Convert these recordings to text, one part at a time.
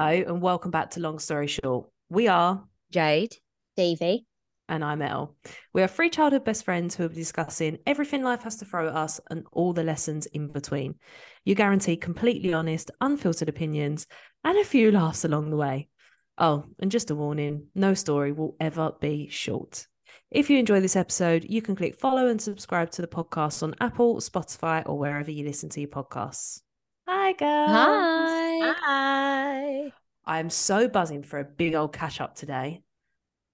Hello and welcome back to Long Story Short. We are Jade. Stevie. and I'm Elle. We are three childhood best friends who will be discussing everything life has to throw at us and all the lessons in between. You guarantee completely honest, unfiltered opinions and a few laughs along the way. Oh, and just a warning no story will ever be short. If you enjoy this episode, you can click follow and subscribe to the podcast on Apple, Spotify, or wherever you listen to your podcasts. Hi, girls. Hi. Hi. I'm so buzzing for a big old catch up today.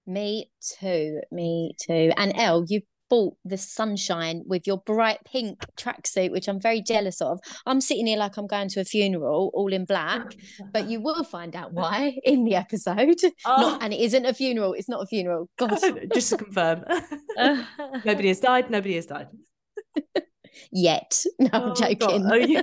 Me too. Me too. And Elle, you bought the sunshine with your bright pink tracksuit, which I'm very jealous of. I'm sitting here like I'm going to a funeral, all in black, but you will find out why in the episode. Oh. Not, and it isn't a funeral. It's not a funeral. God. just to confirm. nobody has died. Nobody has died. Yet. No, I'm Oh, joking. Oh,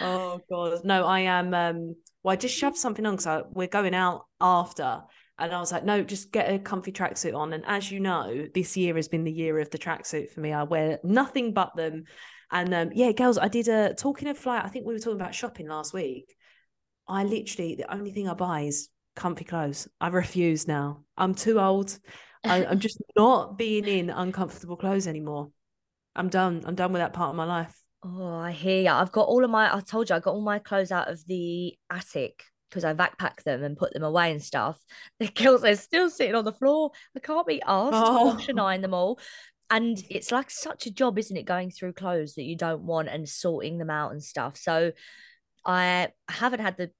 Oh, god, no! I am. Um, well, I just shoved something on because we're going out after, and I was like, no, just get a comfy tracksuit on. And as you know, this year has been the year of the tracksuit for me. I wear nothing but them. And um, yeah, girls, I did a talking of flight. I think we were talking about shopping last week. I literally the only thing I buy is comfy clothes. I refuse now. I'm too old. I, I'm just not being in uncomfortable clothes anymore. I'm done. I'm done with that part of my life. Oh, I hear you. I've got all of my, I told you, I got all my clothes out of the attic because I backpacked them and put them away and stuff. The girls are still sitting on the floor. I can't be asked Oh. to wash and oh. iron them all. And it's like such a job, isn't it? Going through clothes that you don't want and sorting them out and stuff. So I haven't had the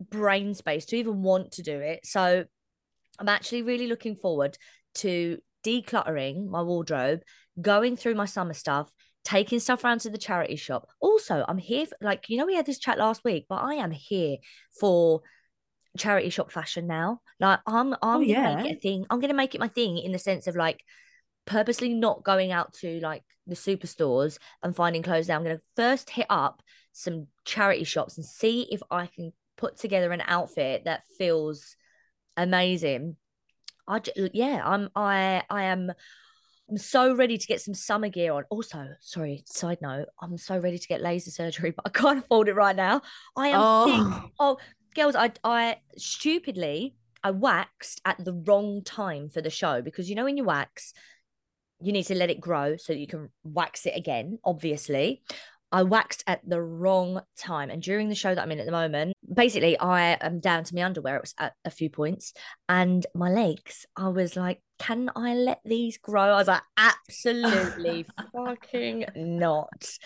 brain space to even want to do it. So I'm actually really looking forward to decluttering my wardrobe, going through my summer stuff, taking stuff around to the charity shop. Also, I'm here for, like you know we had this chat last week, but I am here for charity shop fashion now. Like I'm oh, I'm gonna yeah. make it a thing. I'm gonna make it my thing in the sense of like purposely not going out to like the superstores and finding clothes now. I'm gonna first hit up some charity shops and see if I can put together an outfit that feels amazing. I yeah, I'm I I am I'm so ready to get some summer gear on. Also, sorry, side note, I'm so ready to get laser surgery, but I can't afford it right now. I am oh. sick. Oh, Oh, girls, I I stupidly I waxed at the wrong time for the show because you know when you wax, you need to let it grow so that you can wax it again, obviously. I waxed at the wrong time. And during the show that I'm in at the moment, basically I am down to my underwear it was at a few points and my legs. I was like, can I let these grow? I was like, absolutely fucking not.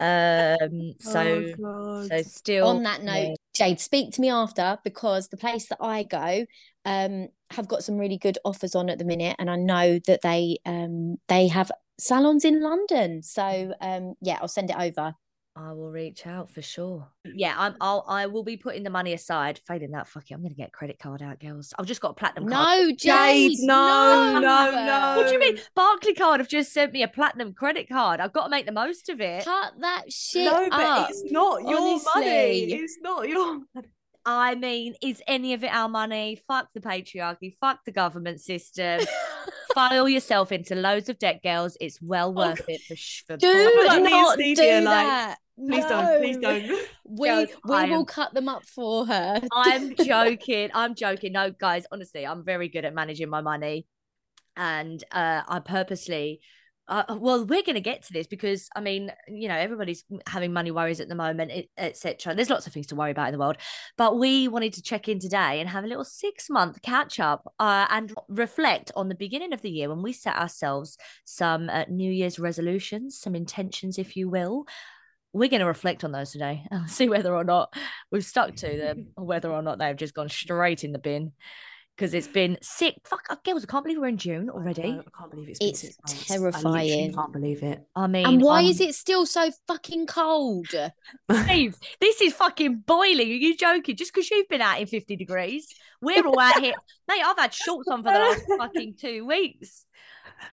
Um, so oh, so still On that note, Jade, speak to me after because the place that I go um have got some really good offers on at the minute, and I know that they um they have salons in London. So um yeah, I'll send it over. I will reach out for sure. Yeah, I'm. I'll. I will be putting the money aside. Failing that, fuck it. I'm gonna get a credit card out, girls. I've just got a platinum card. No, Jade, Jade, no, no, no. What do you mean? Barclaycard have just sent me a platinum credit card. I've got to make the most of it. Cut that shit no, but up. it's not your money. It's not your money. I mean, is any of it our money? Fuck the patriarchy. Fuck the government system. File yourself into loads of debt, girls. It's well worth it for. sh- for Do Like not do like, that. Please don't. Please don't. We Girls, we I will am- cut them up for her. I'm joking. I'm joking. No, guys, honestly, I'm very good at managing my money. And uh, I purposely, uh, well, we're going to get to this because, I mean, you know, everybody's having money worries at the moment, etc. There's lots of things to worry about in the world. But we wanted to check in today and have a little six month catch up uh, and reflect on the beginning of the year when we set ourselves some uh, New Year's resolutions, some intentions, if you will. We're going to reflect on those today and see whether or not we've stuck to them or whether or not they've just gone straight in the bin because it's been sick. Fuck, uh, girls, I can't believe we're in June already. I can't believe it's been It's terrifying. I can't believe it. I mean, And why I'm- is it still so fucking cold? Steve, this is fucking boiling. Are you joking? Just because you've been out in 50 degrees, we're all out here. Mate, I've had shorts on for the last fucking two weeks.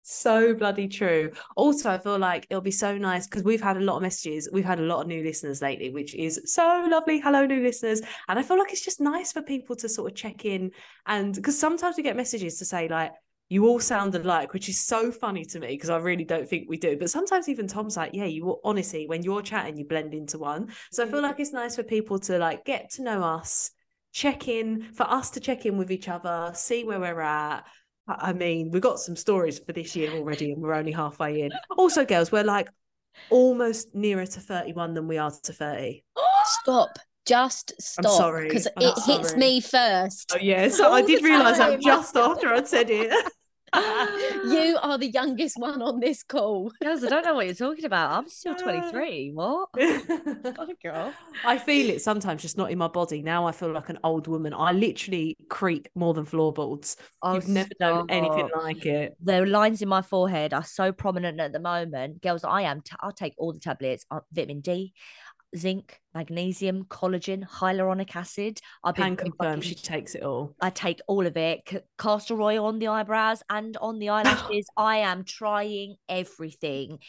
So bloody true. Also, I feel like it'll be so nice because we've had a lot of messages. We've had a lot of new listeners lately, which is so lovely. Hello, new listeners. And I feel like it's just nice for people to sort of check in. And because sometimes we get messages to say, like, you all sound alike, which is so funny to me because I really don't think we do. But sometimes even Tom's like, yeah, you all- honestly, when you're chatting, you blend into one. So I feel like it's nice for people to like get to know us check in for us to check in with each other, see where we're at. I mean, we've got some stories for this year already, and we're only halfway in. Also, girls, we're like almost nearer to 31 than we are to 30. Stop. Just stop. I'm sorry. Because it hits me first. Oh, yeah. So All I did realise that just after I'd said it. You are the youngest one on this call. Girls, I don't know what you're talking about. I'm still 23. What? Oh, girl. I feel it sometimes, just not in my body. Now I feel like an old woman. I literally creak more than floorboards. Oh, You've never known anything like it. The lines in my forehead are so prominent at the moment. Girls, I am. T- I'll take all the tablets. Uh, vitamin D, zinc, magnesium, collagen, hyaluronic acid. I've Can been confirm fucking- she takes it all. I take all of it. C- castor oil on the eyebrows and on the eyelashes. I am trying everything.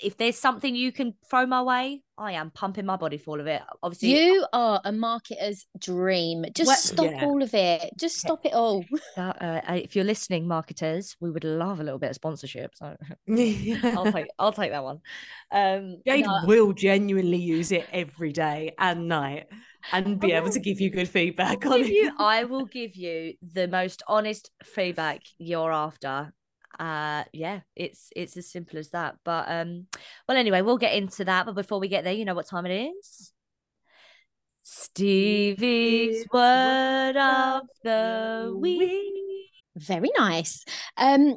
If there's something you can throw my way, I am pumping my body full of it. Obviously, You are a marketer's dream. Just Well, stop yeah. all of it. Just stop it all. uh, uh, if you're listening, marketers, we would love a little bit of sponsorship. So I'll take I'll take that one. Um, Jade no, will genuinely use it every day and night and be I able to give you good feedback on give it. you, I will give you the most honest feedback you're after. Uh yeah, it's it's as simple as that. But um well anyway, we'll get into that. But before we get there, you know what time it is? Stevie's word of the week. Very nice. Um,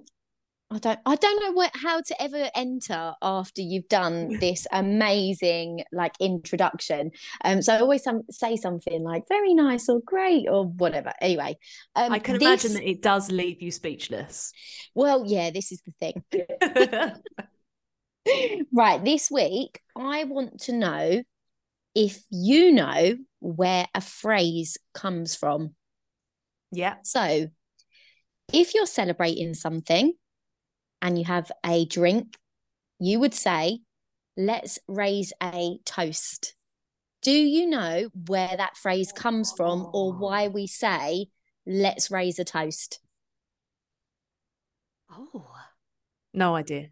I don't I don't know what how to ever enter after you've done this amazing like introduction. Um, so I always some, say something like very nice or great or whatever. Anyway, um, I can this- imagine that it does leave you speechless. Well, yeah, this is the thing. Right, this week I want to know if you know where a phrase comes from. yeah. So, if you're celebrating something and you have a drink, you would say, let's raise a toast. Do you know where that phrase comes from or why we say, let's raise a toast? Oh. No idea.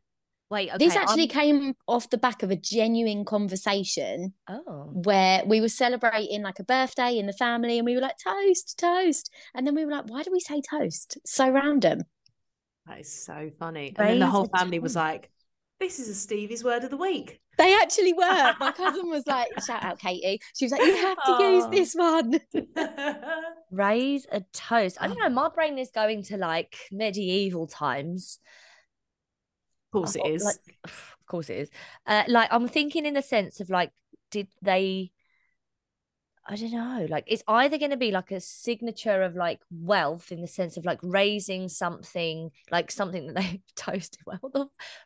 Wait, okay. this actually I'm- came off the back of a genuine conversation Oh. where we were celebrating like a birthday in the family and we were like, toast, toast. And then we were like, why do we say toast? So random. That is so funny. And then the whole family was like, this is a Stevie's word of the week. They actually were. My cousin was like, shout out Katie. She was like, you have to use Oh. this one. Raise a toast. I don't know. My brain is going to like medieval times. Of course it Oh, is. Like, of course it is. Uh, like I'm thinking in the sense of like, did they? I don't know. Like it's either going to be like a signature of like wealth in the sense of like raising something, like something that they toasted.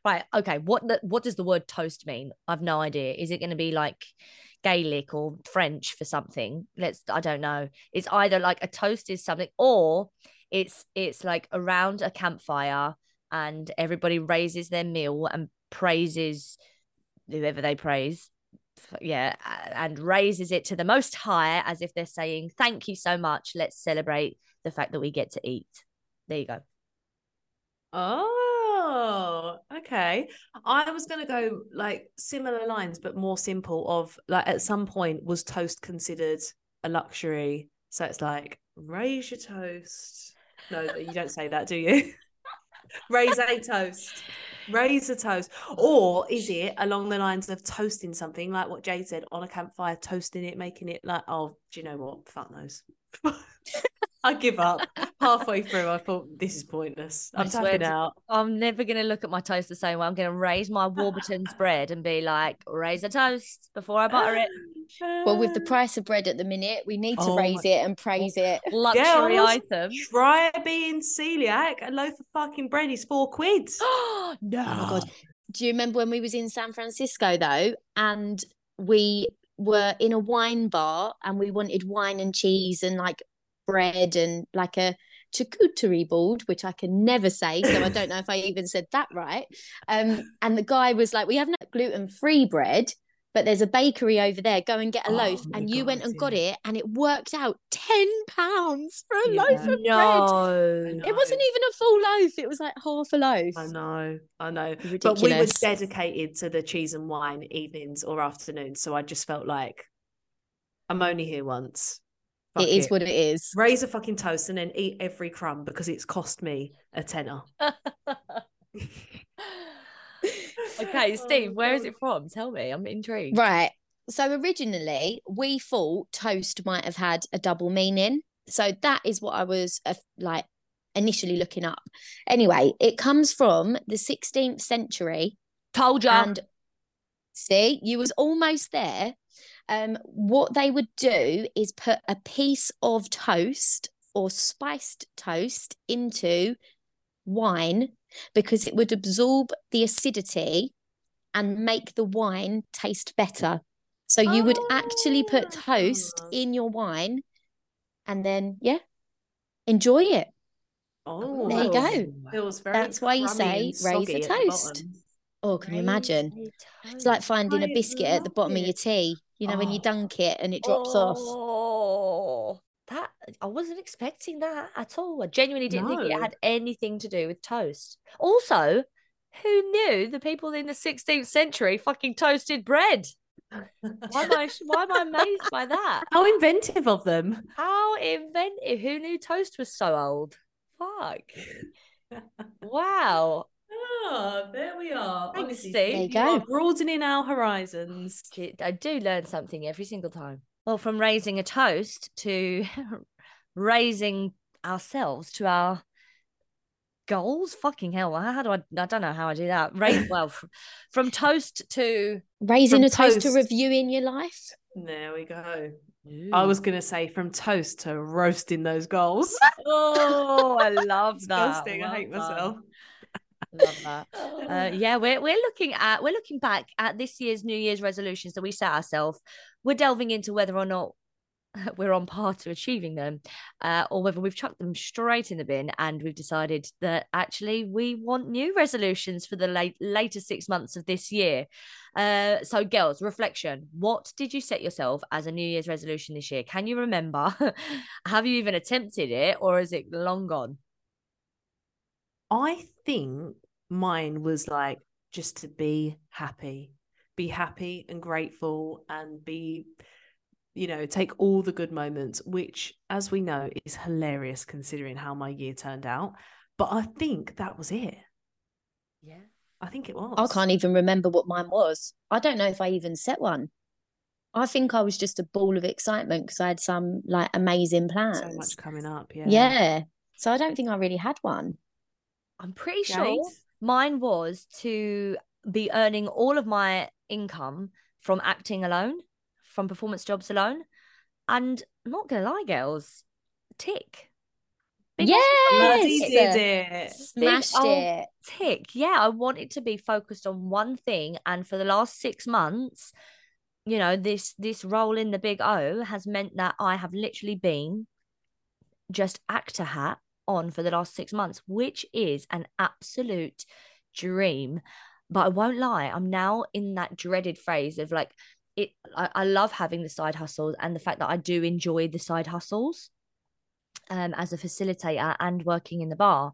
Right? Okay. What the, what does the word toast mean? I've no idea. Is it going to be like Gaelic or French for something? Let's. I don't know. It's either like a toast is something, or it's it's like around a campfire and everybody raises their meal and praises whoever they praise yeah and raises it to the most high as if they're saying thank you so much let's celebrate the fact that we get to eat there you go Oh, okay. I was going to go like similar lines, but more simple. Of like, at some point, was toast considered a luxury? So it's like, raise your toast. No, you don't say that, do you? raise a toast. Raise a toast. Or is it along the lines of toasting something, like what Jade said, on a campfire, toasting it, making it like, oh, do you know what? Fuck knows. I give up. Halfway through, I thought this is pointless. I I'm swear tapping out. i'm never going to look at my toast the same way i'm going to raise my warburton's bread and be like raise a toast before i butter it Well, with the price of bread at the minute, we need to Oh raise it and praise it. luxury Girls, item Try being celiac. A loaf of fucking bread is four quid. no Oh my god. Ah. Do you remember when we was in San Francisco though, and we were in a wine bar and we wanted wine and cheese and like bread and like a charcuterie board, which I can never say, so I don't know if I even said that right. Um, and the guy was like, "We have no gluten-free bread." But there's a bakery over there. Go and get a Oh loaf. And you went God, and got it, and it worked out ten pounds for a Yeah. loaf of bread. no It wasn't even a full loaf. It was like half a loaf. I know, I know. Ridiculous. But we were dedicated to the cheese and wine evenings or afternoons. So I just felt like I'm only here once. Fuck it is what it is. Raise a fucking toast and then eat every crumb because it's cost me a tenner. okay, Steve, Oh, where is it from? Tell me. I'm intrigued. Right. So originally, we thought toast might have had a double meaning. So that is what I was uh, like initially looking up. Anyway, it comes from the 16th century Told you. and see, you was almost there. Um, what they would do is put a piece of toast or spiced toast into wine because it would absorb the acidity and make the wine taste better. So you would actually put toast Ah. in your wine and then, yeah, enjoy it. Oh, There you go. Very That's why you say raise a the toast. Oh, can you imagine? It's like finding a biscuit at the bottom of your tea, you know, when you Oh. dunk it and it drops off. Oh, that I wasn't expecting that at all. I genuinely didn't think it had anything to do with toast. Also, who knew the people in the 16th century fucking toasted bread? Why am I why am I amazed by that? How inventive of them. How inventive. Who knew toast was so old? Fuck. Wow. Ah, there we are. Thanks, Honestly, Steve. There you you are go. broadening our horizons. I do learn something every single time. Well, from raising a toast to raising ourselves to our goals. Fucking hell! How do I? I don't know how I do that. Raise well f- from toast to. Raising a toast to reviewing your life. There we go. I was going to say from toast to roasting those goals. Oh, I love that. Disgusting. I Well hate done. myself. Love that. Uh, yeah, we're we're looking at we're looking back at this year's New Year's resolutions that we set ourselves. We're delving into whether or not we're on par to achieving them, uh, or whether we've chucked them straight in the bin and we've decided that actually we want new resolutions for the late later six months of this year. Uh, so, girls, reflection: What did you set yourself as a New Year's resolution this year? Can you remember? Have you even attempted it, or is it long gone? I think mine was like just to be happy, be happy and grateful and be, you know, take all the good moments, which, as we know, is hilarious considering how my year turned out. But I think that was it. Yeah. I think it was. I can't even remember what mine was. I don't know if I even set one. I think I was just a ball of excitement because I had some like amazing plans. So much coming up. Yeah. yeah. So I don't think I really had one. I'm pretty Jade? sure mine was to be earning all of my income from acting alone, from performance jobs alone. And I'm not gonna lie, girls, tick. Big Yes. did it. Smashed old it. tick. Yeah, I wanted to be focused on one thing, and for the last six months, you know, this this role in the big O has meant that I have literally been just actor hat on for the last six months, which is an absolute dream. But I won't lie, I'm now in that dreaded phase of like it. I, I love having the side hustles and the fact that I do enjoy the side hustles um, as a facilitator and working in the bar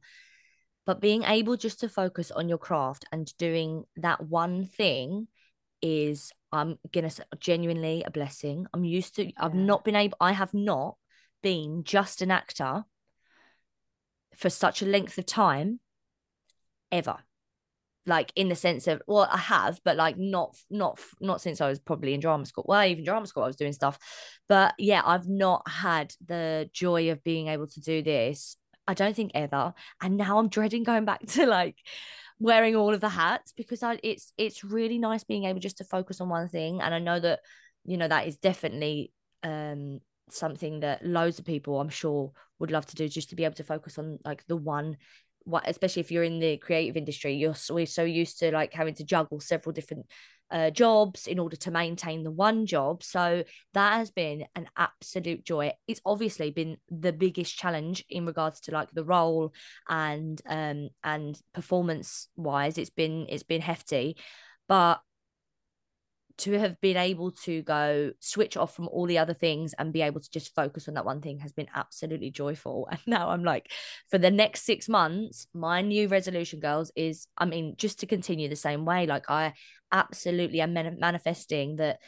but being able just to focus on your craft and doing that one thing is i'm gonna say genuinely a blessing i'm used to i've not been able i have not been just an actor for such a length of time ever. Like in the sense of well i have but like not not not since i was probably in drama school. Well even drama school i was doing stuff. But yeah i've not had the joy of being able to do this i don't think ever. And now i'm dreading going back to like wearing all of the hats because I, it's it's really nice being able just to focus on one thing. And i know that you know that is definitely um something that loads of people i'm sure would love to do just to be able to focus on like the one what especially if you're in the creative industry you're so, we're so used to like having to juggle several different uh, jobs in order to maintain the one job. So that has been an absolute joy. It's obviously been the biggest challenge in regards to like the role and um and performance wise it's been it's been hefty. But to have been able to go switch off from all the other things and be able to just focus on that one thing has been absolutely joyful. And now I'm like, for the next six months, my new resolution, girls, is I mean, just to continue the same way. Like, I absolutely am manifesting that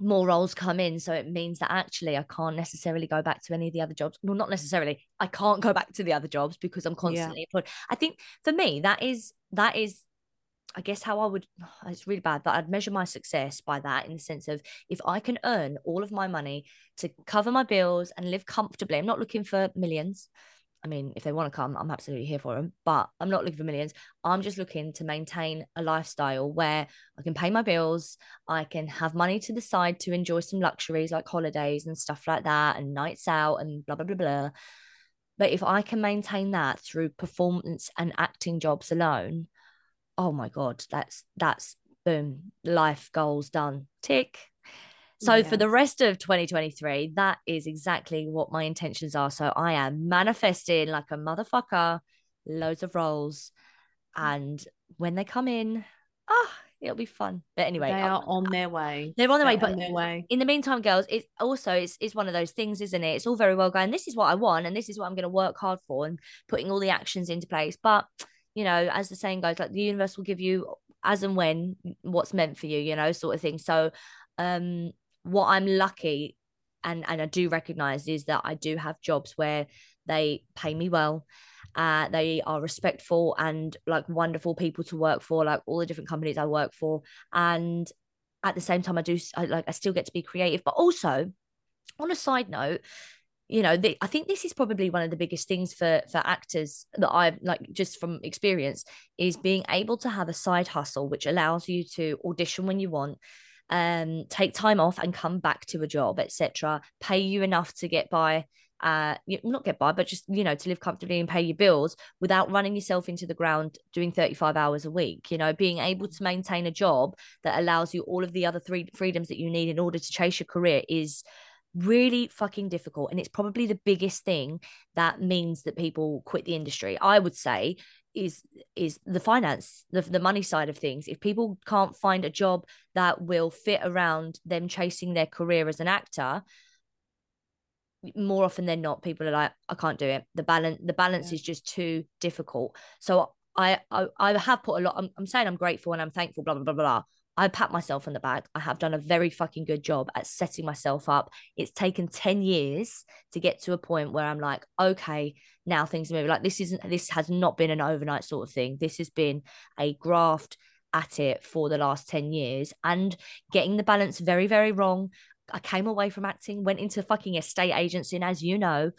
more roles come in so it means that actually i can't necessarily go back to any of the other jobs well not necessarily i can't go back to the other jobs because i'm constantly employed i think for me that is that is I guess how I would, it's really bad, but I'd measure my success by that in the sense of if I can earn all of my money to cover my bills and live comfortably, I'm not looking for millions. I mean, if they want to come, I'm absolutely here for them, but I'm not looking for millions. I'm just looking to maintain a lifestyle where I can pay my bills, I can have money to the side to enjoy some luxuries like holidays and stuff like that, and nights out and blah, blah, blah, blah. But if I can maintain that through performance and acting jobs alone, oh my god that's that's boom life goals done tick. So yes. for the rest of 2023 that is exactly what my intentions are. So i am manifesting like a motherfucker loads of roles and when they come in ah oh, it'll be fun. But anyway they are on their way. They're on their they're way but their way. in the meantime girls it also it's, it's one of those things isn't it? It's all very well going this is what i want and this is what i'm going to work hard for and putting all the actions into place but you know, as the saying goes, like the universe will give you as and when what's meant for you, you know, sort of thing. So, um, what I'm lucky and and I do recognize is that I do have jobs where they pay me well. Uh, they are respectful and like wonderful people to work for, like all the different companies I work for. And at the same time, I do I, like I still get to be creative, but also on a side note, you know the, i think this is probably one of the biggest things for for actors that i've like just from experience is being able to have a side hustle which allows you to audition when you want um take time off and come back to a job etc pay you enough to get by uh not get by but just you know to live comfortably and pay your bills without running yourself into the ground doing 35 hours a week. You know being able to maintain a job that allows you all of the other three freedoms that you need in order to chase your career is really fucking difficult and it's probably the biggest thing that means that people quit the industry i would say is is the finance the, the money side of things. If people can't find a job that will fit around them chasing their career as an actor more often than not people are like i can't do it. The balance the balance yeah. is just too difficult. So I, I i have put a lot I'm, I'm saying i'm grateful and i'm thankful blah blah blah blah I pat myself on the back. I have done a very fucking good job at setting myself up. It's taken 10 years to get to a point where I'm like, okay, now things are moving. Like this isn't this has not been an overnight sort of thing. This has been a graft at it for the last 10 years and getting the balance very, very wrong. I came away from acting, went into fucking estate agency, and as you know,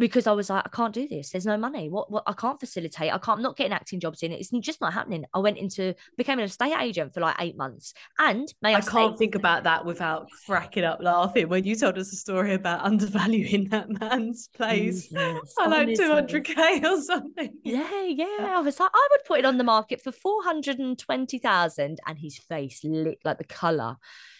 because I was like, I can't do this. There's no money. What? What? I can't facilitate. I can't. I'm not getting acting jobs in. It's just not happening. I went into became an estate agent for like eight months, and may I, I can't think about that without cracking up laughing when you told us a story about undervaluing that man's place. Jesus, I like two hundred k or something. Yeah, yeah. I was like, I would put it on the market for four hundred and twenty thousand, and his face lit like the color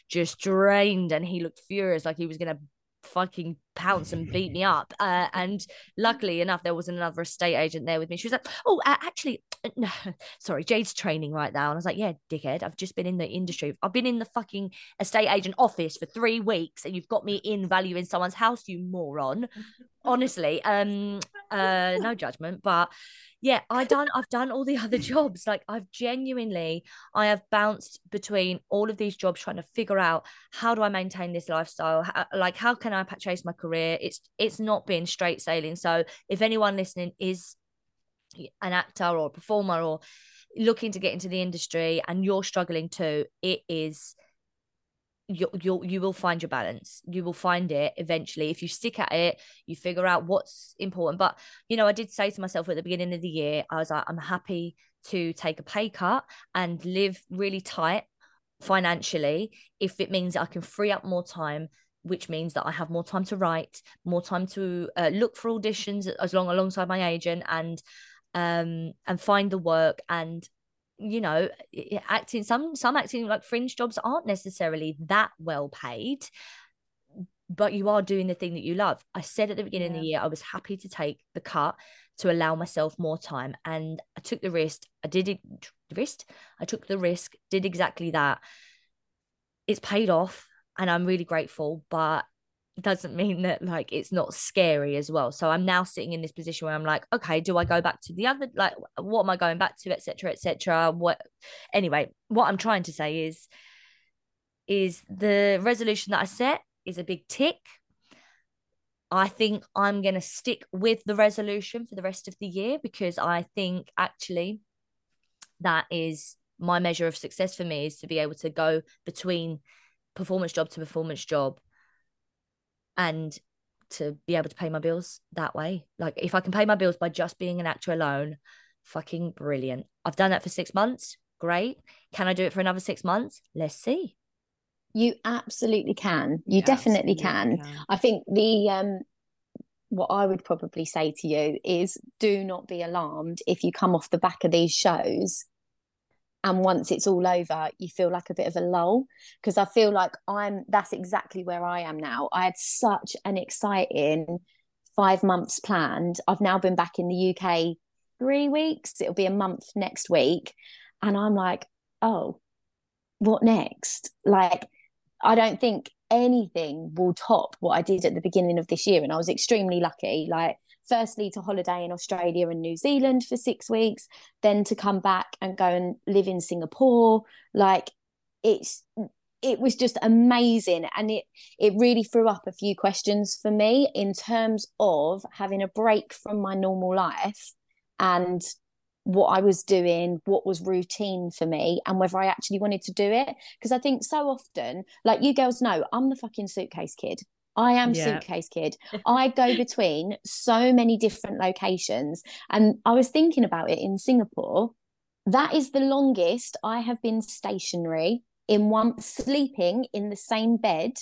just drained, and he looked furious, like he was gonna fucking pounce and beat me up. Uh, and luckily enough, there was another estate agent there with me. She was like, "Oh, uh, actually, uh, no, sorry, Jade's training right now." And I was like, "Yeah, dickhead, I've just been in the industry. I've been in the fucking estate agent office for three weeks, and you've got me in value in someone's house, you moron." Honestly, um, uh, no judgment, but yeah i done i've done all the other jobs like i've genuinely i have bounced between all of these jobs trying to figure out how do i maintain this lifestyle how, like how can i chase my career it's it's not been straight sailing. So if anyone listening is an actor or a performer or looking to get into the industry and you're struggling too it is you you you will find your balance. You will find it eventually. If you stick at it you figure out what's important. But you know i did say to myself at the beginning of the year i was like i'm happy to take a pay cut and live really tight financially if it means i can free up more time which means that i have more time to write more time to uh, look for auditions as long alongside my agent and um and find the work. And you know acting some some acting like fringe jobs aren't necessarily that well paid but you are doing the thing that you love. I said at the beginning yeah. of the year i was happy to take the cut to allow myself more time and i took the risk. I did it the risk? I took the risk did exactly that. It's paid off and i'm really grateful but it doesn't mean that like it's not scary as well so i'm now sitting in this position where i'm like okay do i go back to the other like what am i going back to etc etc what anyway what i'm trying to say is is the resolution that I set is a big tick. I think I'm going to stick with the resolution for the rest of the year because I think actually that is my measure of success for me is to be able to go between performance job to performance job and to be able to pay my bills that way. Like if I can pay my bills by just being an actor alone, fucking brilliant. I've done that for six months. Great. Can I do it for another six months? Let's see. You absolutely can. You, definitely can. can. I think the um what I would probably say to you is do not be alarmed if you come off the back of these shows and once it's all over you feel like a bit of a lull because i feel like i'm that's exactly where i am now. I had such an exciting five months planned. I've now been back in the uk three weeks. It'll be a month next week. And i'm like oh what next? Like i don't think anything will top what i did at the beginning of this year. And i was extremely lucky. Like firstly to holiday in Australia and New Zealand for six weeks, then to come back and go and live in Singapore. Like it's it was just amazing and it it really threw up a few questions for me in terms of having a break from my normal life and what I was doing, what was routine for me, and whether I actually wanted to do it. Because I think so often, like you girls know, I'm the fucking suitcase kid. I am yeah. suitcase kid. I go between so many different locations. And I was thinking about it in Singapore. That is the longest I have been stationary in one sleeping in the same bed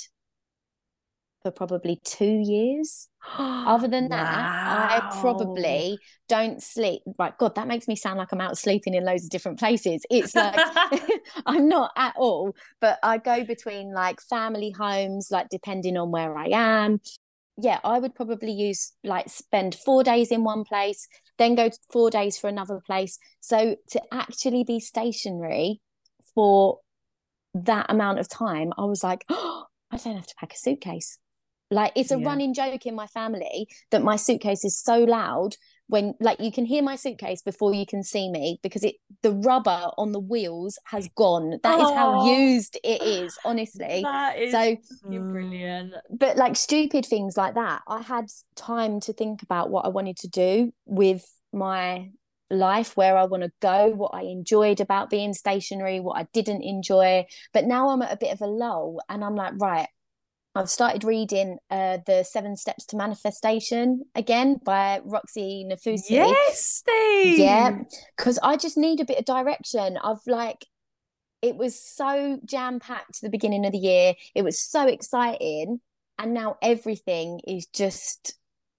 for probably two years. Other than that, wow. I probably don't sleep. Right, God, that makes me sound like I'm out sleeping in loads of different places. It's like I'm not at all, but I go between like family homes, like depending on where I am. Yeah, I would probably use like spend four days in one place, then go four days for another place. So to actually be stationary for that amount of time, I was like, oh, I don't have to pack a suitcase. Like it's a yeah. running joke in my family that my suitcase is so loud when like you can hear my suitcase before you can see me because it the rubber on the wheels has gone. That oh, is how used it is, honestly. That is so brilliant. Mm, but like stupid things like that, I had time to think about what I wanted to do with my life where I want to go, what I enjoyed about being stationary, what I didn't enjoy. But now I'm at a bit of a lull and I'm like, right, I've started reading uh, the Seven Steps to Manifestation again by Roxy Nafousi. Yes, Steve. Yeah, because I just need a bit of direction. I've like, it was so jam packed at the beginning of the year. It was so exciting, and now everything is just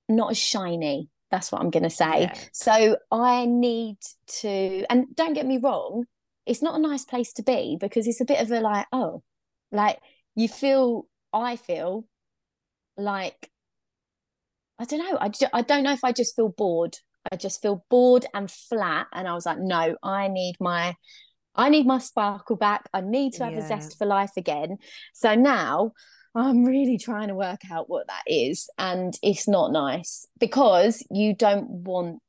not as shiny. That's what I'm going to say. Yeah. So I need to, and don't get me wrong, it's not a nice place to be because it's a bit of a like, oh, like you feel I feel like I don't know. I, I don't know if I just feel bored. I just feel bored and flat. And I was like, no, I need my I need my sparkle back. I need to have yeah. a zest for life again. So now I'm really trying to work out what that is. And it's not nice because you don't want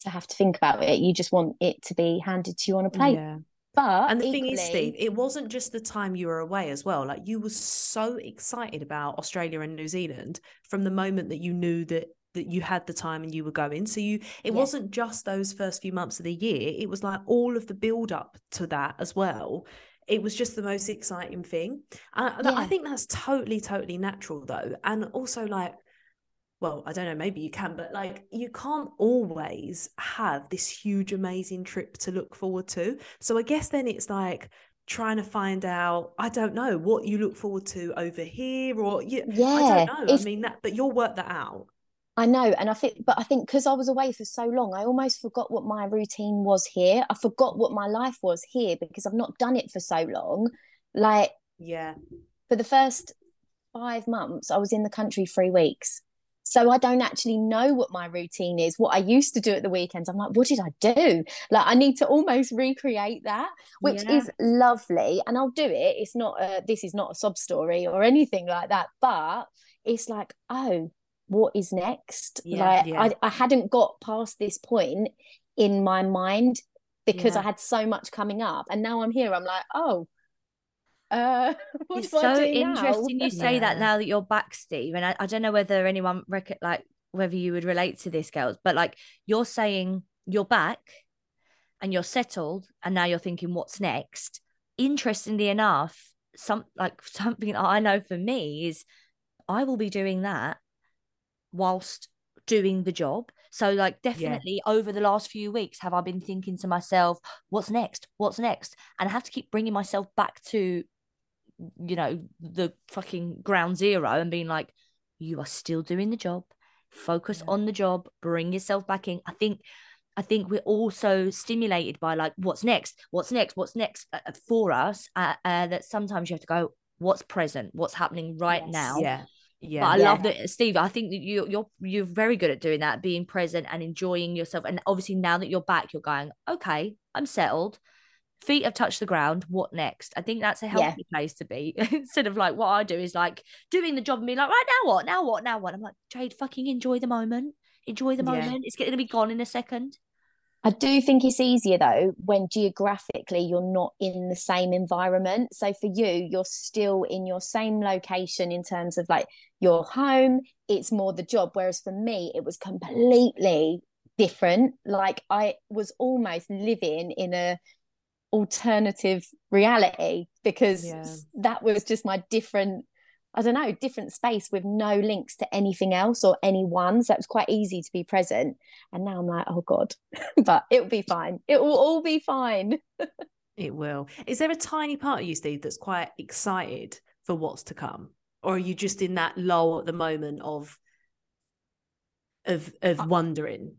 to have to think about it. You just want it to be handed to you on a plate. Yeah. But and the equally... thing is, Steve, it wasn't just the time you were away as well. Like you were so excited about Australia and New Zealand from the moment that you knew that that you had the time and you were going. So you it yeah. wasn't just those first few months of the year. It was like all of the build up to that as well. It was just the most exciting thing. And yeah. I think that's totally, totally natural though. And also like well, I don't know, maybe you can, but like you can't always have this huge, amazing trip to look forward to. So I guess then it's like trying to find out, I don't know, what you look forward to over here or you, yeah, I don't know. I mean that, but you'll work that out. I know, and I think, but I think because I was away for so long, I almost forgot what my routine was here. I forgot what my life was here because I've not done it for so long. Like, yeah, for the first five months, I was in the country three weeks. So I don't actually know what my routine is. What I used to do at the weekends, I'm like, what did I do? Like I need to almost recreate that, which yeah. is lovely, and I'll do it. It's not a, this is not a sob story or anything like that, but it's like, oh, what is next? Yeah, like yeah. I, I hadn't got past this point in my mind because I had so much coming up, and now I'm here. I'm like, oh, Uh, what it's do I so do now? interesting you say that now that you're back, Steve. And I, I don't know whether anyone rec- like whether you would relate to this, girls, but like you're saying you're back and you're settled, and now you're thinking, what's next? Interestingly enough, some like something I know for me is I will be doing that whilst doing the job. So, like, definitely over the last few weeks, have I been thinking to myself, what's next? What's next? And I have to keep bringing myself back to, you know, the fucking ground zero and being like, you are still doing the job. Focus Yeah. on the job. Bring yourself back in. I think. I think we're also stimulated by like what's next, what's next, what's next uh, uh, for us. Uh, uh, that sometimes you have to go, what's present, what's happening right Yes. now. Yeah. Yeah. But I Yeah. love that, Steve. I think that you you're you're very good at doing that, being present and enjoying yourself. And obviously, now that you're back, you're going, okay, I'm settled. Feet have touched the ground. What next? I think that's a Yeah. healthy place to be. Instead of like what I do is like doing the job and being like, right now what? Now what? Now what? I'm like, Jade, fucking enjoy the moment. Enjoy the Yeah. moment. It's going to be gone in a second. I do think it's easier though when geographically you're not in the same environment. So for you, you're still in your same location in terms of like your home, it's more the job. Whereas for me, it was completely different. Like I was almost living in a alternative reality because Yeah. that was just my different I don't know, different space with no links to anything else or anyone. So it was quite easy to be present. And now I'm like, oh God, but it'll be fine. It will all be fine. It will. Is there a tiny part of you, Steve, that's quite excited for what's to come? Or are you just in that lull at the moment of of of wondering?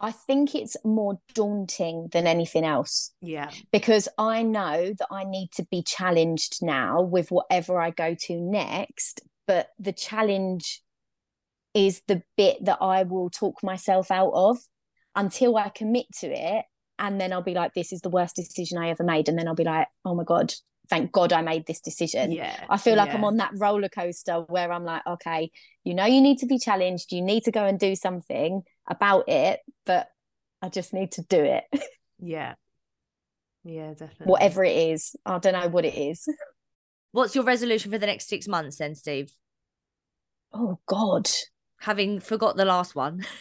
I think it's more daunting than anything else Yeah. because I know that I need to be challenged now with whatever I go to next. But the challenge is the bit that I will talk myself out of until I commit to it. And then I'll be like, this is the worst decision I ever made. And then I'll be like, oh my God, thank God I made this decision. Yeah. I feel like I'm on that roller coaster where I'm like, okay, you know, you need to be challenged. You need to go and do something about it, but I just need to do it, Yeah. Yeah, definitely. whatever it is. I don't know what it is. What's your resolution for the next six months, then, Steve? Oh, God. Having forgot the last one.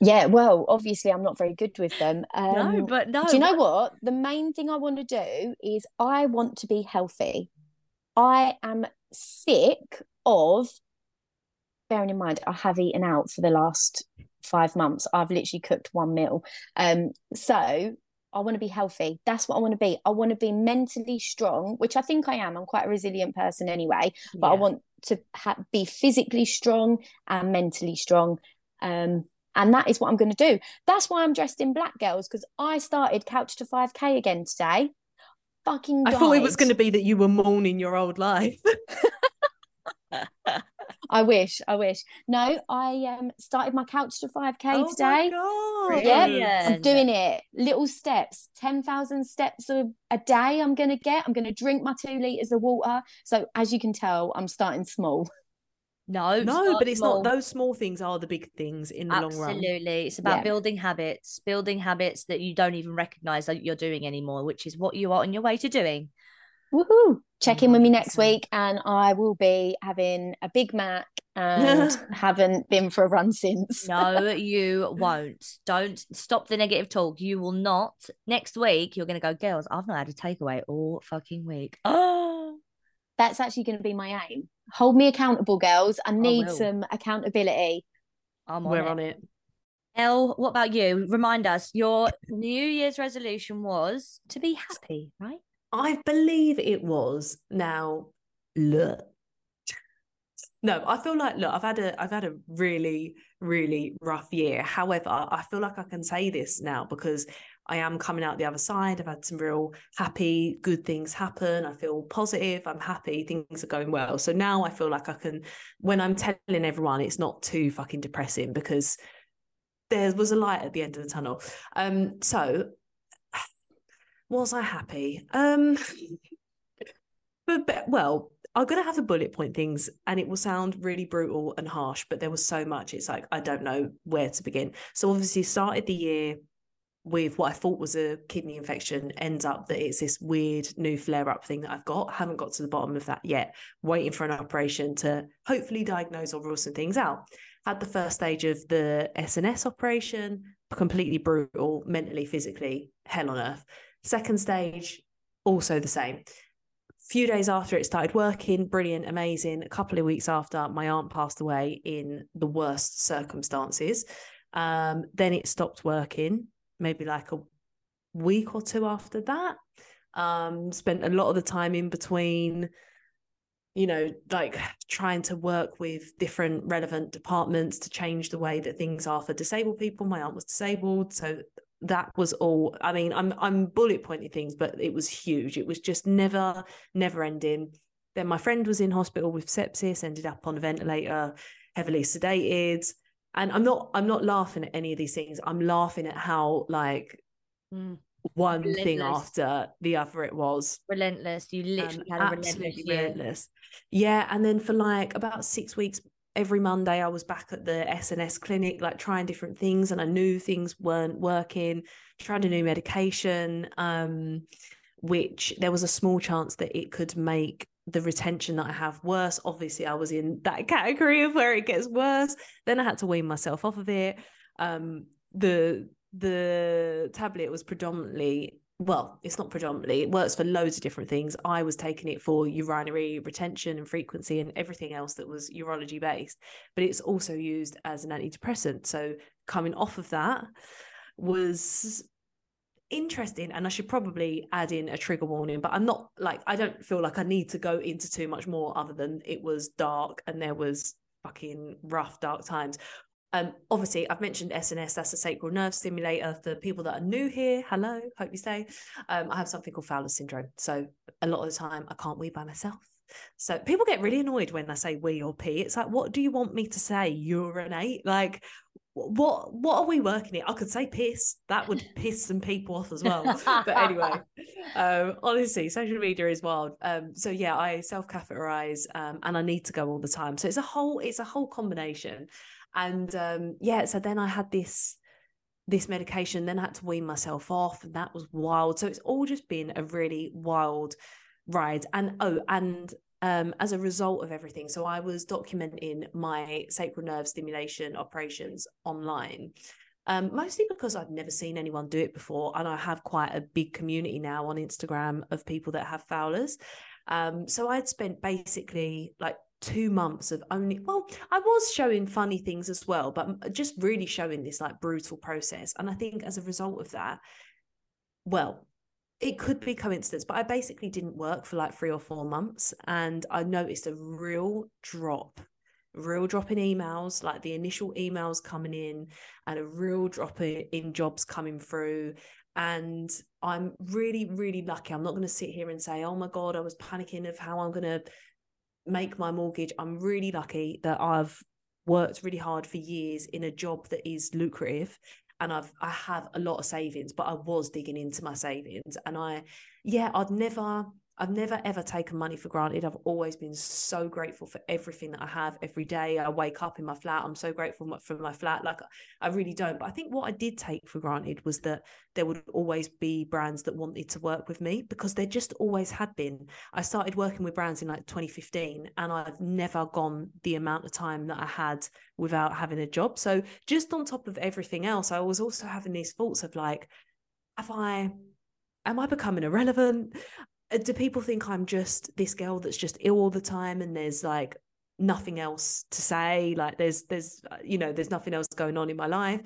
Yeah, well, obviously, I'm not very good with them. no, Um, but no. do you know what? The main thing I want to do is I want to be healthy. I am sick of, bearing in mind, I have eaten out for the last five months. I've literally cooked one meal. Um, so I want to be healthy. That's what I want to be. I want to be mentally strong, which I think I am. I'm quite a resilient person anyway, but I want to ha- be physically strong and mentally strong. Um, and that is what I'm going to do. That's why I'm dressed in black, girls, because I started Couch to 5K again today. Fucking I thought it was going to be that you were mourning your old life. I wish, I wish. No, I um started my Couch to 5K today. Oh my today. God. Yeah, Brilliant. I'm doing it. Little steps, 10,000 steps a, a day I'm going to get. I'm going to drink my two litres of water. So, as you can tell, I'm starting small. No, No, but it's small. not those small things are the big things in the long run. Absolutely. It's about Yeah. building habits, building habits that you don't even recognize that you're doing anymore, which is what you are on your way to doing. Woohoo! Check in with me next week, and I will be having a Big Mac and haven't been for a run since. No, you won't. Don't stop the negative talk. You will not. Next week, you're going to go, girls, I've not had a takeaway all fucking week. Oh, That's actually going to be my aim. Hold me accountable, girls. I need will. some accountability. I'm on We're it. on it. Elle, what about you? Remind us, your New Year's resolution was to be happy, right? I believe it was. Now, look. No, I feel like look, I've had a I've had a really, really rough year. However, I feel like I can say this now because I am coming out the other side. I've had some real happy, good things happen. I feel positive. I'm happy. Things are going well. So now I feel like I can, when I'm telling everyone, it's not too fucking depressing because there was a light at the end of the tunnel. Um, so was I happy? Um, but, but well, I'm gonna have the bullet point things, and it will sound really brutal and harsh, but there was so much. It's like I don't know where to begin. So obviously, started the year with what I thought was a kidney infection ends up that it's this weird new flare up thing that I've got. haven't got to the bottom of that yet. Waiting for an operation to hopefully diagnose or rule some things out. Had the first stage of the SNS operation, completely brutal, mentally, physically, hell on earth. Second stage, also the same. Few days after it started working, brilliant, amazing. A couple of weeks after, my aunt passed away in the worst circumstances. Um, then it stopped working maybe like a week or two after that. Um, spent a lot of the time in between, you know, like trying to work with different relevant departments to change the way that things are for disabled people. My aunt was disabled, so that was all. I mean, I'm I'm bullet pointing things, but it was huge. It was just never, never ending. Then my friend was in hospital with sepsis, ended up on a ventilator, heavily sedated and i'm not i'm not laughing at any of these things i'm laughing at how like mm. one relentless. thing after the other it was relentless you literally um, had a relentless, relentless yeah and then for like about six weeks every monday i was back at the sns clinic like trying different things and i knew things weren't working Tried a new medication um which there was a small chance that it could make the retention that I have worse. Obviously, I was in that category of where it gets worse. Then I had to wean myself off of it. Um, the the tablet was predominantly well, it's not predominantly, it works for loads of different things. I was taking it for urinary retention and frequency and everything else that was urology based, but it's also used as an antidepressant. So coming off of that was interesting and i should probably add in a trigger warning but i'm not like i don't feel like i need to go into too much more other than it was dark and there was fucking rough dark times um, obviously, I've mentioned SNS, that's a sacral nerve stimulator. For people that are new here, hello, hope you stay. Um, I have something called Fowler syndrome. So a lot of the time, I can't wee by myself. So people get really annoyed when I say wee or pee. It's like, what do you want me to say? Urinate? Like, what what are we working it? I could say piss. That would piss some people off as well. but anyway, um, honestly, social media is wild. Um, so yeah, I self catheterize, um, and I need to go all the time. So it's a whole it's a whole combination, and um, yeah. So then I had this this medication, then I had to wean myself off, and that was wild. So it's all just been a really wild ride. And oh, and um, as a result of everything. So I was documenting my sacral nerve stimulation operations online. Um, mostly because I've never seen anyone do it before, and I have quite a big community now on Instagram of people that have Fowlers. Um, so I'd spent basically like two months of only well i was showing funny things as well but just really showing this like brutal process and i think as a result of that well it could be coincidence, but I basically didn't work for like three or four months. And I noticed a real drop, real drop in emails, like the initial emails coming in, and a real drop in jobs coming through. And I'm really, really lucky. I'm not going to sit here and say, oh my God, I was panicking of how I'm going to make my mortgage. I'm really lucky that I've worked really hard for years in a job that is lucrative and I've I have a lot of savings, but I was digging into my savings, and I, yeah, I'd never I've never ever taken money for granted. I've always been so grateful for everything that I have every day. I wake up in my flat. I'm so grateful for my flat. Like I really don't. But I think what I did take for granted was that there would always be brands that wanted to work with me because there just always had been. I started working with brands in like 2015 and I've never gone the amount of time that I had without having a job. So just on top of everything else, I was also having these thoughts of like, have I am I becoming irrelevant? Uh, do people think I'm just this girl that's just ill all the time and there's like nothing else to say? Like there's there's uh, you know there's nothing else going on in my life.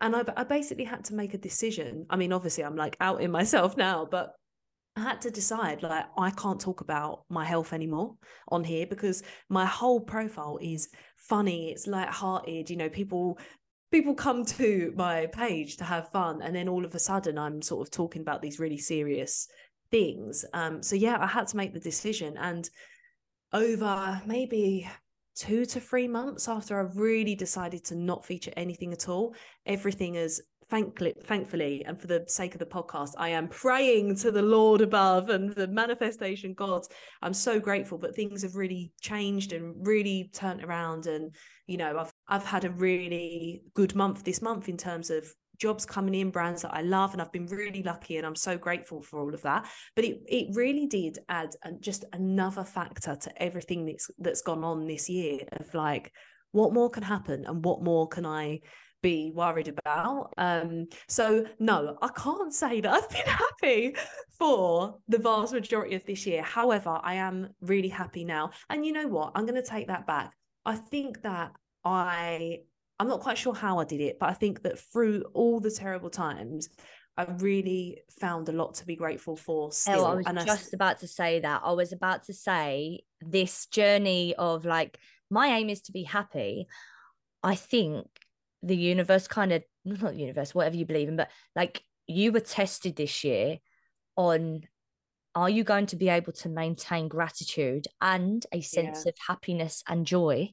And I, I basically had to make a decision. I mean obviously i'm like out in myself now but I had to decide like I can't talk about my health anymore on here because my whole profile is funny, it's light-hearted, you know, people people come to my page to have fun and then all of a sudden I'm sort of talking about these really serious things. Um, so yeah, I had to make the decision. And over maybe two to three months after I really decided to not feature anything at all, everything is thankfully, thankfully, and for the sake of the podcast, I am praying to the Lord above and the manifestation gods. I'm so grateful, but things have really changed and really turned around. And you know, I've I've had a really good month this month in terms of jobs coming in, brands that I love, and I've been really lucky, and I'm so grateful for all of that. But it it really did add just another factor to everything that's that's gone on this year of like what more can happen and what more can I be worried about. Um, so no, I can't say that I've been happy for the vast majority of this year. However, I am really happy now. And you know what? I'm going to take that back. I think that I I'm not quite sure how I did it, but I think that through all the terrible times, I really found a lot to be grateful for. Still. Oh, I was and just I... about to say that. I was about to say this journey of like, my aim is to be happy. I think the universe kind of not universe, whatever you believe in, but like you were tested this year on are you going to be able to maintain gratitude and a sense yeah. of happiness and joy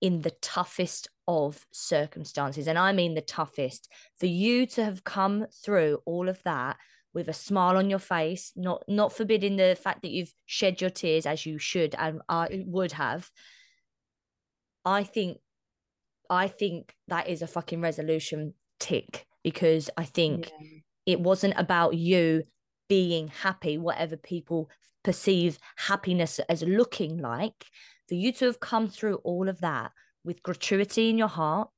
in the toughest of circumstances and i mean the toughest for you to have come through all of that with a smile on your face not not forbidding the fact that you've shed your tears as you should and i would have i think I think that is a fucking resolution tick because I think yeah. it wasn't about you being happy, whatever people perceive happiness as looking like. For you to have come through all of that with gratuity in your heart,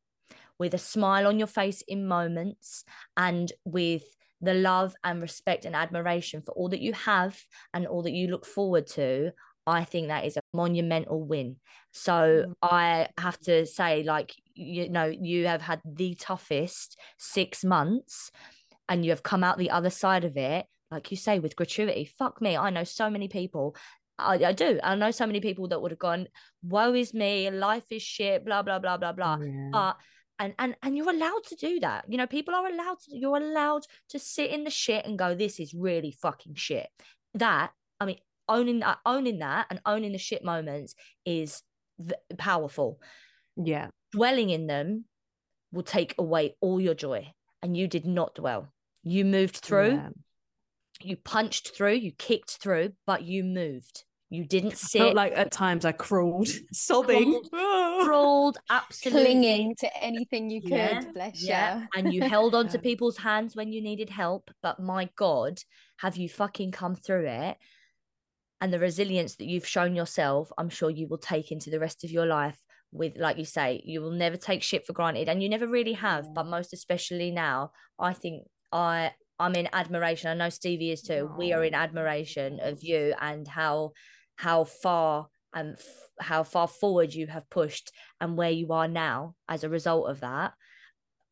with a smile on your face in moments, and with the love and respect and admiration for all that you have and all that you look forward to, I think that is a monumental win. So mm. I have to say, like, you know, you have had the toughest six months and you have come out the other side of it, like you say, with gratuity. Fuck me. I know so many people. I, I do. I know so many people that would have gone, woe is me, life is shit, blah, blah, blah, blah, blah. Yeah. But and and and you're allowed to do that. You know, people are allowed to you're allowed to sit in the shit and go, this is really fucking shit. That, I mean, owning that owning that and owning the shit moments is th- powerful yeah dwelling in them will take away all your joy and you did not dwell you moved through yeah. you punched through you kicked through but you moved you didn't sit. Felt like at times I crawled, sobbing, crawled, crawled absolutely clinging to anything you could. Yeah, bless yeah. you. And you held on to people's hands when you needed help. But my God, have you fucking come through it? and the resilience that you've shown yourself, I'm sure you will take into the rest of your life with like you say you will never take shit for granted and you never really have but most especially now i think i i'm in admiration i know stevie is too we are in admiration of you and how how far and f- how far forward you have pushed and where you are now as a result of that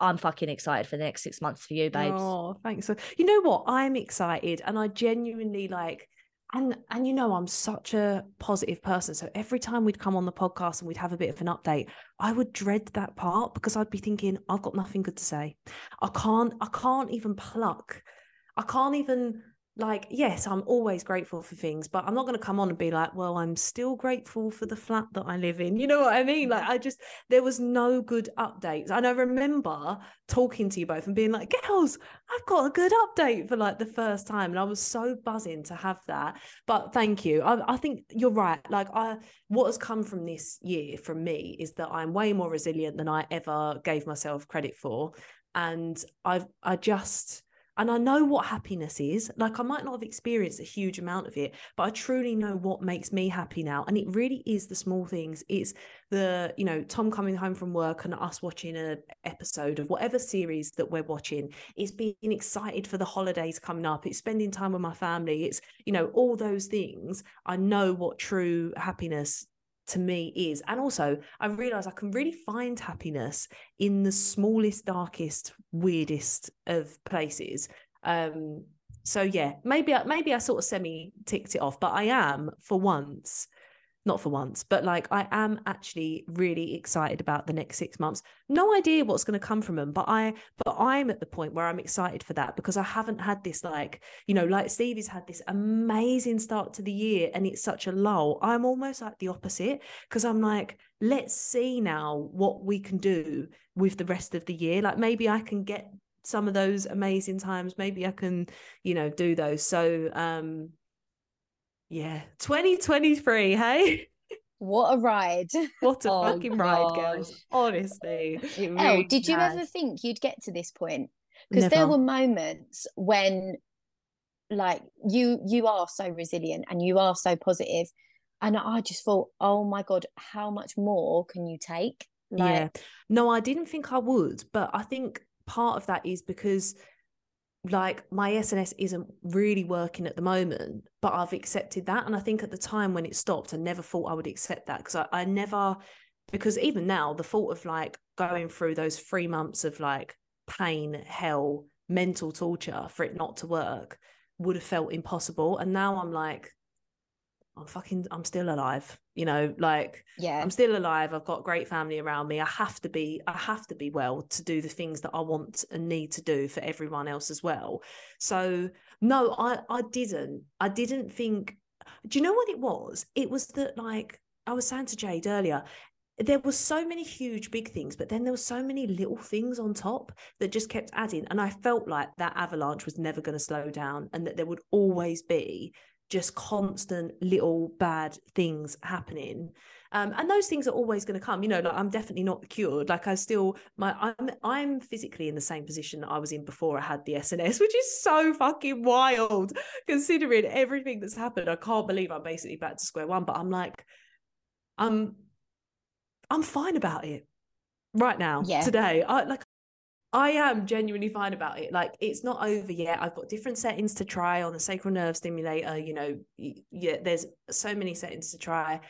I'm fucking excited for the next six months for you, babes. Oh, thanks. You know what? I'm excited and I genuinely like and and you know i'm such a positive person so every time we'd come on the podcast and we'd have a bit of an update i would dread that part because i'd be thinking i've got nothing good to say i can't i can't even pluck i can't even like yes i'm always grateful for things but i'm not going to come on and be like well i'm still grateful for the flat that i live in. You know what i mean? Like i just there was no good updates and i remember talking to you both and being like girls i've got a good update for like the first time and i was so buzzing to have that but thank you. I, I think you're right like i what has come from this year from me is that i'm way more resilient than i ever gave myself credit for and i've i just and I know what happiness is. Like I might not have experienced a huge amount of it, but I truly know what makes me happy now. And it really is the small things. It's the, you know, Tom coming home from work and us watching an episode of whatever series that we're watching. It's being excited for the holidays coming up. It's spending time with my family. It's, you know, all those things. I know what true happiness to me is. And also, I realize I can really find happiness in the smallest, darkest, weirdest of places. Um, so yeah, maybe maybe I sort of semi ticked it off, but I am for once not for once, but like I am actually really excited about the next six months. No idea what's going to come from them, but I, but I'm at the point where I'm excited for that because I haven't had this like, you know, like Stevie's had this amazing start to the year and it's such a lull. I'm almost like the opposite because I'm like, let's see now what we can do with the rest of the year. Like maybe I can get some of those amazing times. Maybe I can, you know, do those. So, um, yeah, 2023, hey? What a ride. What a Oh, fucking ride, girls. Honestly. Elle, really did you ever think you'd get to this point? Because there were moments when like you you are so resilient and you are so positive and I just thought, oh my God, how much more can you take? Like yeah. No, I didn't think I would, but I think part of that is because like my SNS isn't really working at the moment, but I've accepted that. And I think at the time when it stopped, I never thought I would accept that because I, I never, because even now, the thought of like going through those three months of like pain, hell, mental torture for it not to work would have felt impossible. And now I'm like, I'm fucking, I'm still alive, you know, like yeah. I'm still alive. I've got great family around me. I have to be, I have to be well to do the things that I want and need to do for everyone else as well. So no, I I didn't. I didn't think. Do you know what it was? It was that like I was saying to Jade earlier. There were so many huge big things, but then there were so many little things on top that just kept adding. And I felt like that avalanche was never going to slow down and that there would always be just constant little bad things happening. Um, and those things are always going to come you know like i'm definitely not cured. Like i still my i'm i'm physically in the same position that i was in before i had the sns which is so fucking wild considering everything that's happened. I can't believe i'm basically back to square one but i'm like i'm i'm fine about it right now Yeah. today. I like I am genuinely fine about it. Like it's not over yet. I've got different settings to try on the sacral nerve stimulator. You know, yeah, there's so many settings to try.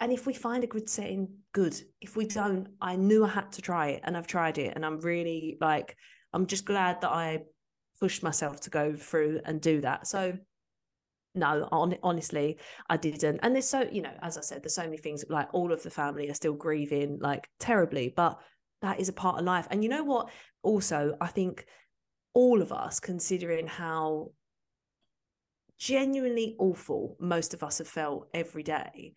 And if we find a good setting, good. If we don't, I knew I had to try it and I've tried it. And I'm really like, I'm just glad that I pushed myself to go through and do that. So no, on, honestly, I didn't. And there's so, you know, as I said, there's so many things like all of the family are still grieving like terribly, but that is a part of life. And you know what? Also, I think all of us, considering how genuinely awful most of us have felt every day,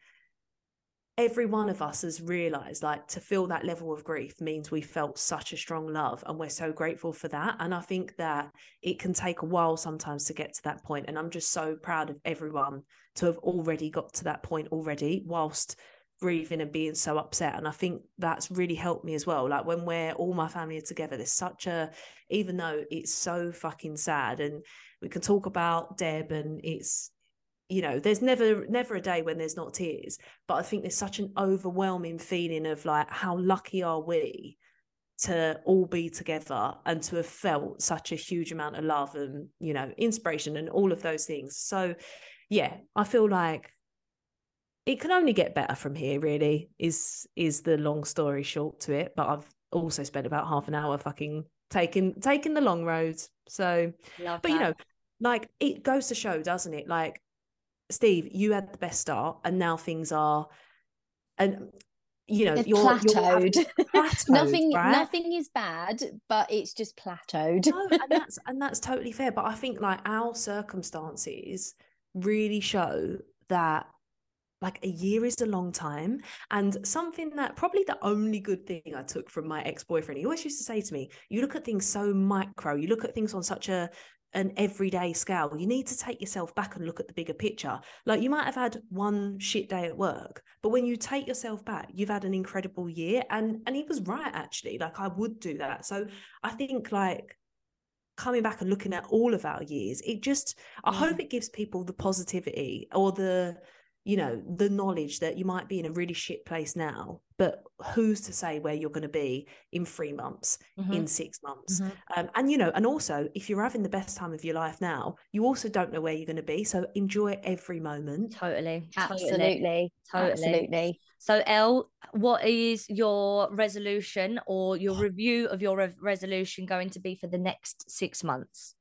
every one of us has realized like to feel that level of grief means we felt such a strong love and we're so grateful for that and i think that it can take a while sometimes to get to that point and i'm just so proud of everyone to have already got to that point already whilst grieving and being so upset and i think that's really helped me as well like when we're all my family are together there's such a even though it's so fucking sad and we can talk about deb and it's you know there's never never a day when there's not tears but i think there's such an overwhelming feeling of like how lucky are we to all be together and to have felt such a huge amount of love and you know inspiration and all of those things. So yeah i feel like it can only get better from here really is is the long story short to it but i've also spent about half an hour fucking taking taking the long road so Love but you know like it goes to show doesn't it like steve you had the best start and now things are and you know you're, you're plateaued. plateaued, nothing right? nothing is bad, but it's just plateaued. no, and that's and that's totally fair. But I think like our circumstances really show that like a year is a long time. And something that probably the only good thing I took from my ex-boyfriend, he always used to say to me, you look at things so micro, you look at things on such a an everyday scale. You need to take yourself back and look at the bigger picture. Like you might have had one shit day at work, but when you take yourself back, you've had an incredible year. And and he was right actually. Like I would do that. So I think like coming back and looking at all of our years, it just I Mm. hope it gives people the positivity or the you know the knowledge that you might be in a really shit place now but who's to say where you're going to be in three months Mhm. in six months Mhm. um, and you know and also if you're having the best time of your life now you also don't know where you're going to be so enjoy every moment Totally. Totally. Absolutely. Totally. Absolutely. So, Elle, what is your resolution or your review of your re- resolution going to be for the next six months?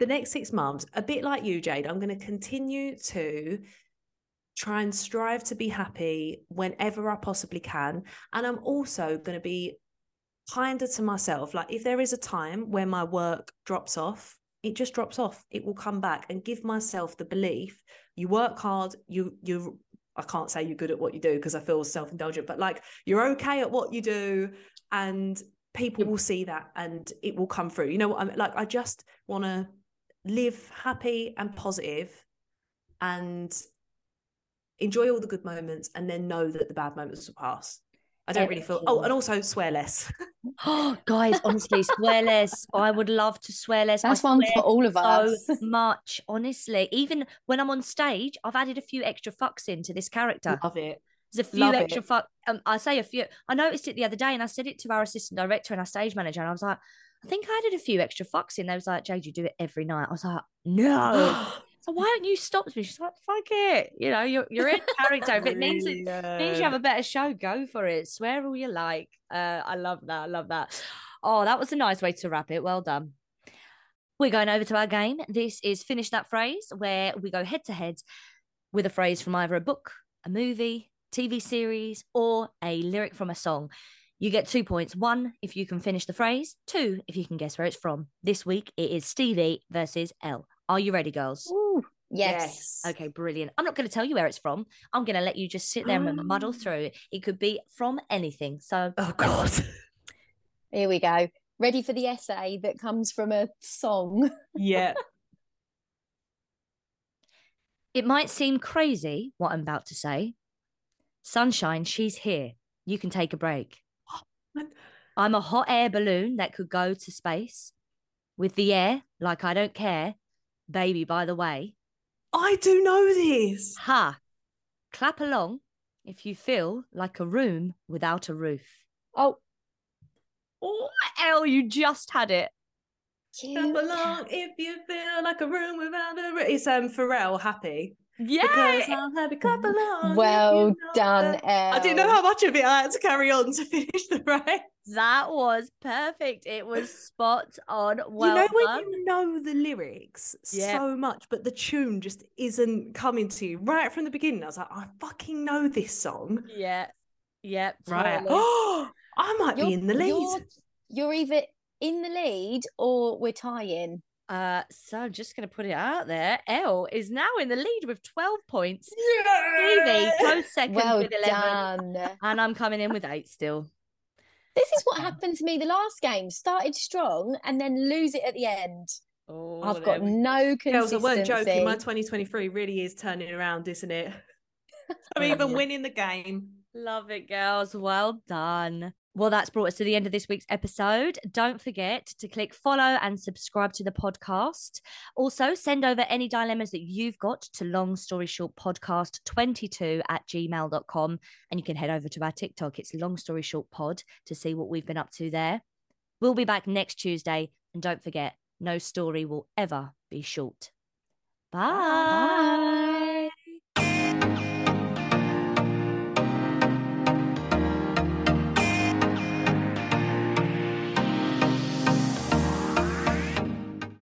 the next six months a bit like you jade i'm going to continue to try and strive to be happy whenever i possibly can. And i'm also going to be kinder to myself. Like if there is a time where my work drops off it just drops off. It will come back and give myself the belief you work hard you you i can't say you're good at what you do because i feel self-indulgent but like you're okay at what you do and people will see that and it will come through. You know what i'm like i just want to live happy and positive and enjoy all the good moments and then know that the bad moments will pass. I don't really feel. Oh, and also swear less. Oh, guys, honestly, swear less. I would love to swear less. That's I one for all of us. so much, honestly. Even when I'm on stage, I've added a few extra fucks into this character. Love it. There's a few Love extra it. fuck. Um, I say a few. I noticed it the other day, and I said it to our assistant director and our stage manager, and I was like, I think I added a few extra fucks in. They was like, Jade, you do it every night. I was like, no. So why don't you stop me? She's like, fuck it. You know, you're you're in character. If it means it means you have a better show, go for it. Swear all you like. Uh, I love that. I love that. Oh, that was a nice way to wrap it. Well done. We're going over to our game. This is Finish That Phrase, where we go head to head with a phrase from either a book, a movie, TV series, or a lyric from a song. You get two points. One, if you can finish the phrase. Two, if you can guess where it's from. This week, it is Stevie versus Elle. Are you ready, girls? Ooh, yes. Okay, brilliant. I'm not going to tell you where it's from. I'm going to let you just sit there and muddle through. It could be from anything. So, Oh God. Here we go. Ready for the essay that comes from a song. yeah. it might seem crazy what I'm about to say. Sunshine, she's here. You can take a break. I'm a hot air balloon that could go to space with the air like I don't care. Baby, by the way. I do know this. Ha! Clap along if you feel like a room without a roof. Oh, Oh, Elle, you just had it. Clap along if you feel like a room without a roof. It's um Pharrell happy. Yeah. Because I'm happy. Clap along. well you know done, I didn't know how much of it I had to carry on to finish the right. That was perfect. It was spot on. Well you know when done. you know the lyrics Yeah. so much, but the tune just isn't coming to you right from the beginning. I was like, I fucking know this song. Yeah. Yeah. Right. totally. Oh, I might be in the lead. You're, you're either in the lead or we're tying. Uh, so I'm just going to put it out there. Elle is now in the lead with 12 points. Stevie, close second Well with 11. done. And I'm coming in with eight still. This is what happened to me the last game. Started strong and then lose it at the end. Oh, I've got we- no Girls, I consistency. weren't joking. My 2023 really is turning around, isn't it? I'm even winning the game. Love it, girls. Well done. Well, that's brought us to the end of this week's episode. Don't forget to click follow and subscribe to the podcast. Also, send over any dilemmas that you've got to long story short podcast 22 at gmail.com. And you can head over to our TikTok. It's long story short pod to see what we've been up to there. We'll be back next Tuesday. And don't forget, no story will ever be short. Bye. Bye.